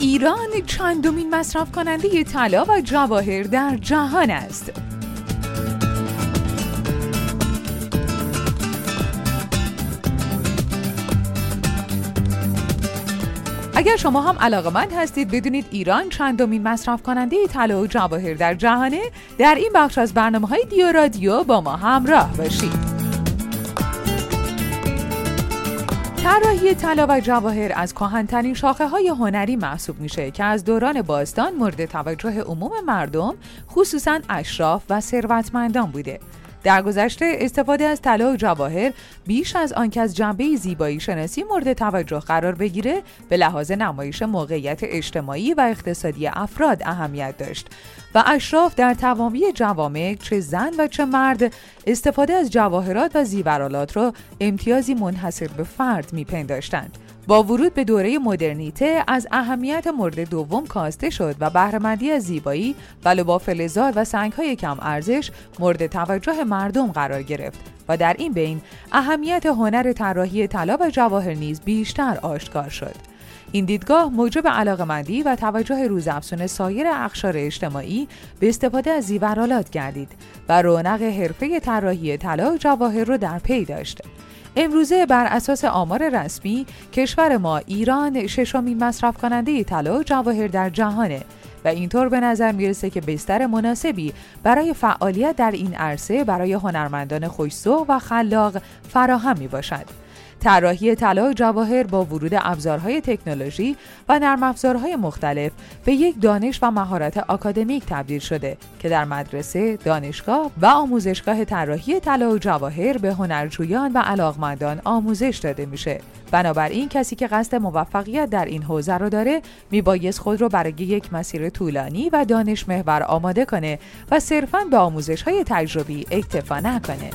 ایران چندمین مصرف کننده طلا و جواهر در جهان است. اگر شما هم علاقمند هستید بدونید ایران چندمین مصرف کننده طلا و جواهر در جهانه در این بخش از برنامه های دیو رادیو با ما همراه باشید طراحی طلا و جواهر از کهنترین شاخه های هنری محسوب میشه که از دوران باستان مورد توجه عموم مردم خصوصا اشراف و ثروتمندان بوده. در گذشته استفاده از طلا و جواهر بیش از آنکه از جنبه زیبایی شناسی مورد توجه قرار بگیره به لحاظ نمایش موقعیت اجتماعی و اقتصادی افراد اهمیت داشت و اشراف در تمامی جوامع چه زن و چه مرد استفاده از جواهرات و زیورالات را امتیازی منحصر به فرد میپنداشتند. با ورود به دوره مدرنیته از اهمیت مورد دوم کاسته شد و بهرهمندی از زیبایی و لبا فلزات و سنگهای کم ارزش مورد توجه مردم قرار گرفت و در این بین اهمیت هنر طراحی طلا و جواهر نیز بیشتر آشکار شد. این دیدگاه موجب علاقمندی و توجه روزافزون سایر اقشار اجتماعی به استفاده از زیورالات گردید و رونق حرفه طراحی طلا و جواهر را در پی داشت امروزه بر اساس آمار رسمی کشور ما ایران ششمین مصرف کننده طلا و جواهر در جهانه و اینطور به نظر می‌رسه که بستر مناسبی برای فعالیت در این عرصه برای هنرمندان خوشسو و خلاق فراهم می باشد. طراحی طلا و جواهر با ورود ابزارهای تکنولوژی و نرم افزارهای مختلف به یک دانش و مهارت آکادمیک تبدیل شده که در مدرسه، دانشگاه و آموزشگاه طراحی طلا و جواهر به هنرجویان و علاقمندان آموزش داده میشه. بنابراین کسی که قصد موفقیت در این حوزه رو داره میبایست خود رو برای یک مسیر طولانی و دانش محور آماده کنه و صرفاً به آموزش های تجربی اکتفا نکنه.